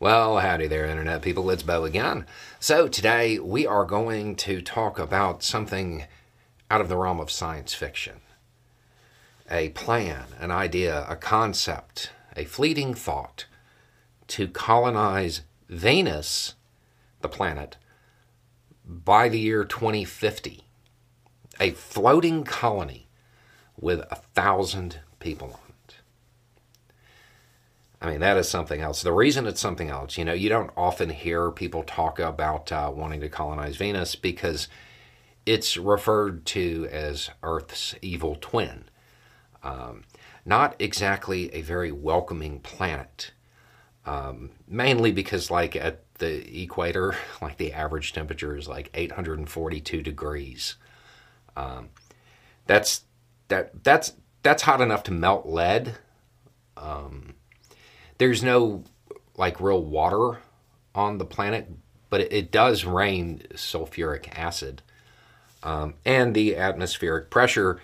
Well, howdy there, Internet people. It's Beau again. So, today we are going to talk about something out of the realm of science fiction a plan, an idea, a concept, a fleeting thought to colonize Venus, the planet, by the year 2050. A floating colony with a thousand people. I mean, that is something else. The reason it's something else, you know, you don't often hear people talk about uh, wanting to colonize Venus because it's referred to as Earth's evil twin. Um, not exactly a very welcoming planet. Um, mainly because, like, at the equator, like the average temperature is like 842 degrees. Um, that's that that's that's hot enough to melt lead. Um, there's no like real water on the planet, but it, it does rain sulfuric acid, um, and the atmospheric pressure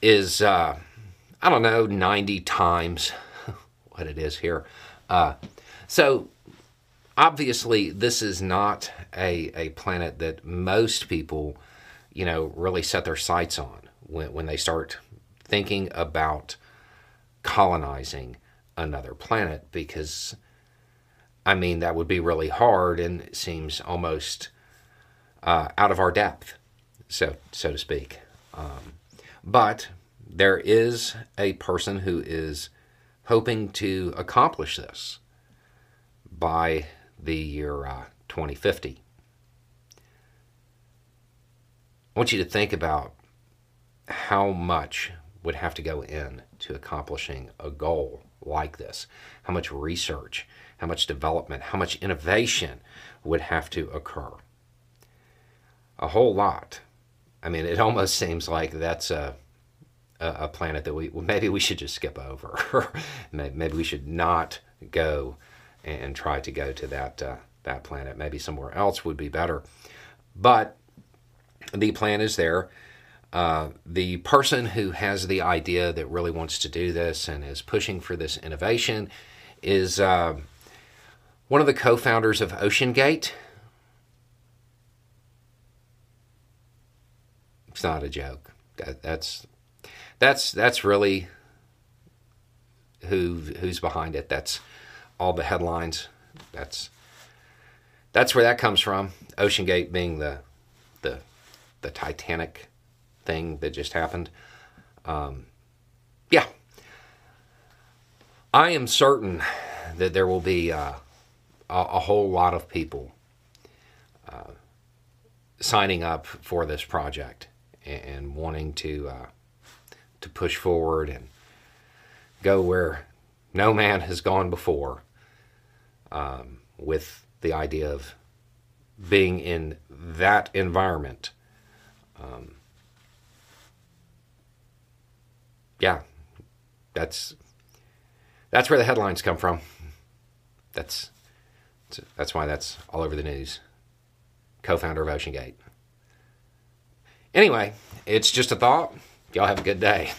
is uh, I don't know 90 times what it is here. Uh, so obviously, this is not a a planet that most people, you know, really set their sights on when when they start thinking about colonizing another planet because I mean that would be really hard and it seems almost uh, out of our depth, so so to speak. Um, but there is a person who is hoping to accomplish this by the year uh, 2050. I want you to think about how much would have to go in to accomplishing a goal like this. How much research, how much development, how much innovation would have to occur. A whole lot. I mean, it almost seems like that's a a, planet that we maybe we should just skip over. maybe we should not go and try to go to that uh, that planet. Maybe somewhere else would be better. But the plan is there. Uh, the person who has the idea that really wants to do this and is pushing for this innovation is uh, one of the co founders of OceanGate. It's not a joke. That, that's that's that's really who who's behind it. That's all the headlines. That's that's where that comes from. OceanGate being the the the Titanic thing that just happened. Um, yeah. I am certain that there will be uh, a, a, whole lot of people uh, signing up for this project and, and wanting to uh, to push forward and go where no man has gone before um, with the idea of being in that environment. Um, yeah, that's that's where the headlines come from. That's that's why that's all over the news. Co-founder of OceanGate. Anyway, it's just a thought. Y'all have a good day.